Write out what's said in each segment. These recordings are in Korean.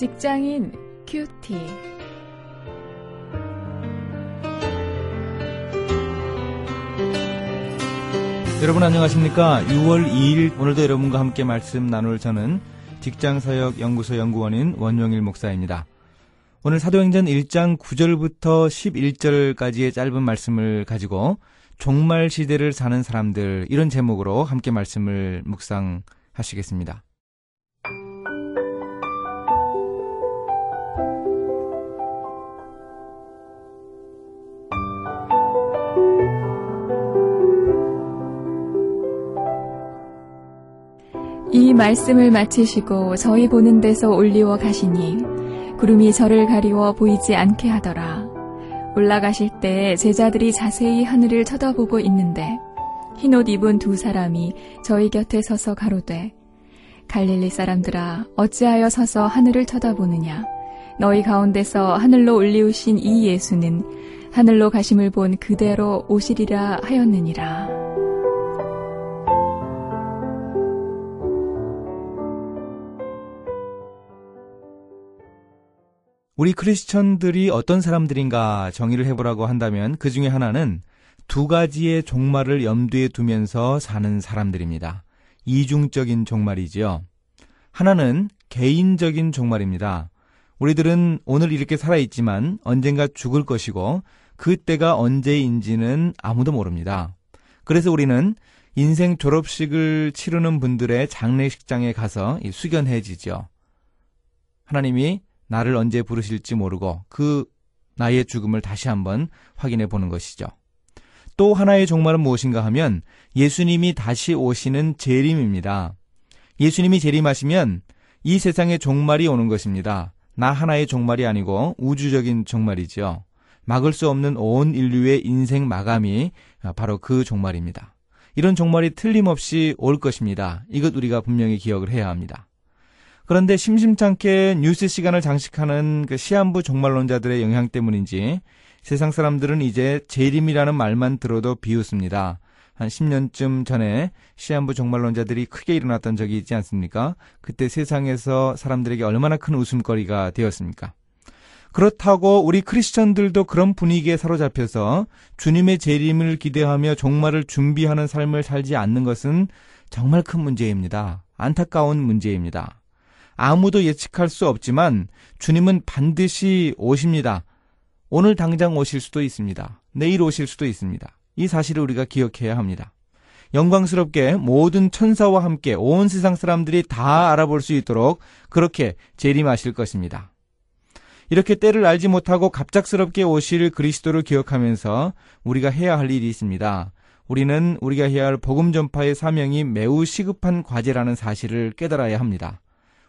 직장인 큐티. 여러분 안녕하십니까? 6월 2일 오늘도 여러분과 함께 말씀 나눌 저는 직장사역 연구소 연구원인 원용일 목사입니다. 오늘 사도행전 1장 9절부터 11절까지의 짧은 말씀을 가지고 종말 시대를 사는 사람들 이런 제목으로 함께 말씀을 묵상하시겠습니다. 이 말씀을 마치시고 저희 보는 데서 올리워 가시니 구름이 저를 가리워 보이지 않게 하더라. 올라가실 때 제자들이 자세히 하늘을 쳐다보고 있는데 흰옷 입은 두 사람이 저희 곁에 서서 가로되 갈릴리 사람들아 어찌하여 서서 하늘을 쳐다보느냐 너희 가운데서 하늘로 올리우신 이 예수는 하늘로 가심을 본 그대로 오시리라 하였느니라. 우리 크리스천들이 어떤 사람들인가 정의를 해보라고 한다면 그 중에 하나는 두 가지의 종말을 염두에 두면서 사는 사람들입니다. 이중적인 종말이지요. 하나는 개인적인 종말입니다. 우리들은 오늘 이렇게 살아있지만 언젠가 죽을 것이고 그때가 언제인지는 아무도 모릅니다. 그래서 우리는 인생 졸업식을 치르는 분들의 장례식장에 가서 수견해지죠. 하나님이 나를 언제 부르실지 모르고 그 나의 죽음을 다시 한번 확인해 보는 것이죠. 또 하나의 종말은 무엇인가 하면 예수님이 다시 오시는 재림입니다. 예수님이 재림하시면 이 세상의 종말이 오는 것입니다. 나 하나의 종말이 아니고 우주적인 종말이죠. 막을 수 없는 온 인류의 인생 마감이 바로 그 종말입니다. 이런 종말이 틀림없이 올 것입니다. 이것 우리가 분명히 기억을 해야 합니다. 그런데 심심찮게 뉴스 시간을 장식하는 그 시한부 종말론자들의 영향 때문인지 세상 사람들은 이제 재림이라는 말만 들어도 비웃습니다. 한 10년쯤 전에 시한부 종말론자들이 크게 일어났던 적이 있지 않습니까? 그때 세상에서 사람들에게 얼마나 큰 웃음거리가 되었습니까? 그렇다고 우리 크리스천들도 그런 분위기에 사로잡혀서 주님의 재림을 기대하며 종말을 준비하는 삶을 살지 않는 것은 정말 큰 문제입니다. 안타까운 문제입니다. 아무도 예측할 수 없지만 주님은 반드시 오십니다. 오늘 당장 오실 수도 있습니다. 내일 오실 수도 있습니다. 이 사실을 우리가 기억해야 합니다. 영광스럽게 모든 천사와 함께 온 세상 사람들이 다 알아볼 수 있도록 그렇게 재림하실 것입니다. 이렇게 때를 알지 못하고 갑작스럽게 오실 그리스도를 기억하면서 우리가 해야 할 일이 있습니다. 우리는 우리가 해야 할 복음 전파의 사명이 매우 시급한 과제라는 사실을 깨달아야 합니다.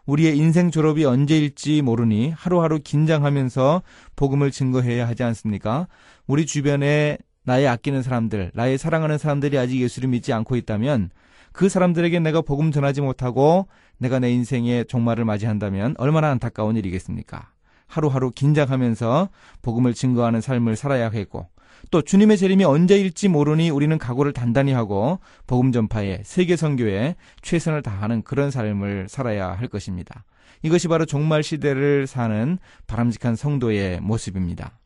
우리의 인생 졸업이 언제일지 모르니 하루하루 긴장하면서 복음을 증거해야 하지 않습니까? 우리 주변에 나의 아끼는 사람들, 나의 사랑하는 사람들이 아직 예수를 믿지 않고 있다면 그 사람들에게 내가 복음 전하지 못하고 내가 내 인생의 종말을 맞이한다면 얼마나 안타까운 일이겠습니까? 하루하루 긴장하면서 복음을 증거하는 삶을 살아야 하겠고 또 주님의 재림이 언제일지 모르니 우리는 각오를 단단히 하고 복음 전파에 세계 선교에 최선을 다하는 그런 삶을 살아야 할 것입니다. 이것이 바로 종말 시대를 사는 바람직한 성도의 모습입니다.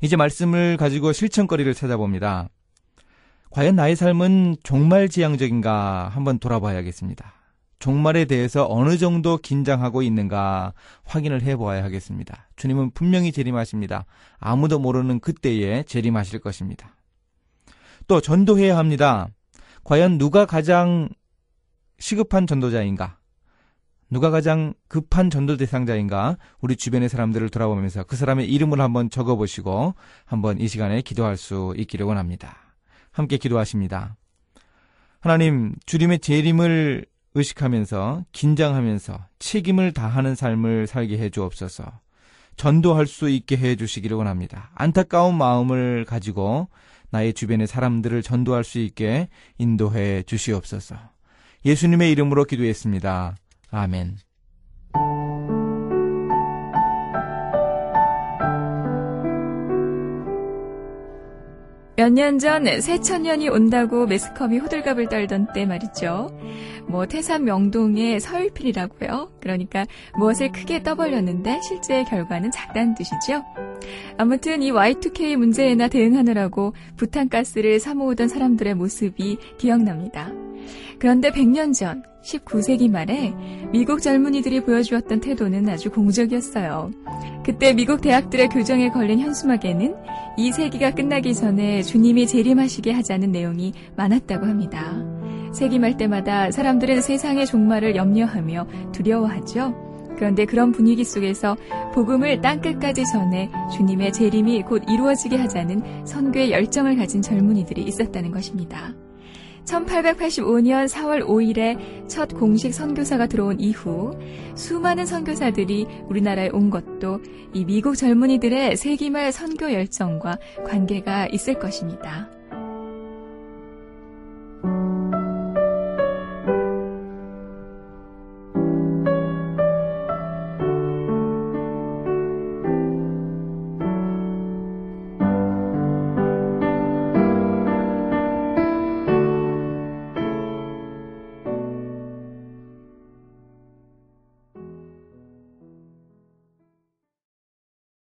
이제 말씀을 가지고 실천거리를 찾아봅니다. 과연 나의 삶은 종말 지향적인가 한번 돌아봐야겠습니다. 종말에 대해서 어느 정도 긴장하고 있는가 확인을 해보아야 하겠습니다. 주님은 분명히 재림하십니다. 아무도 모르는 그때에 재림하실 것입니다. 또 전도해야 합니다. 과연 누가 가장 시급한 전도자인가? 누가 가장 급한 전도 대상자인가? 우리 주변의 사람들을 돌아보면서 그 사람의 이름을 한번 적어보시고 한번 이 시간에 기도할 수 있기를 원합니다. 함께 기도하십니다. 하나님, 주님의 재림을 의식하면서 긴장하면서 책임을 다하는 삶을 살게 해 주옵소서. 전도할 수 있게 해 주시기를 원합니다. 안타까운 마음을 가지고 나의 주변의 사람들을 전도할 수 있게 인도해 주시옵소서. 예수님의 이름으로 기도했습니다. 아멘. 몇 년 전 새천년이 온다고 매스컴이 호들갑을 떨던 때 말이죠. 뭐 태산 명동의 서일필이라고요. 그러니까 무엇을 크게 떠벌렸는데 실제 결과는 작다는 뜻이죠. 아무튼 이 Y2K 문제에나 대응하느라고 부탄가스를 사모으던 사람들의 모습이 기억납니다. 그런데 100년 전 19세기 말에 미국 젊은이들이 보여주었던 태도는 아주 공적이었어요. 그때 미국 대학들의 교정에 걸린 현수막에는 이 세기가 끝나기 전에 주님이 재림하시게 하자는 내용이 많았다고 합니다. 세기 말 때마다 사람들은 세상의 종말을 염려하며 두려워하죠. 그런데 그런 분위기 속에서 복음을 땅끝까지 전해 주님의 재림이 곧 이루어지게 하자는 선교의 열정을 가진 젊은이들이 있었다는 것입니다. 1885년 4월 5일에 첫 공식 선교사가 들어온 이후 수많은 선교사들이 우리나라에 온 것도 이 미국 젊은이들의 세기말 선교 열정과 관계가 있을 것입니다.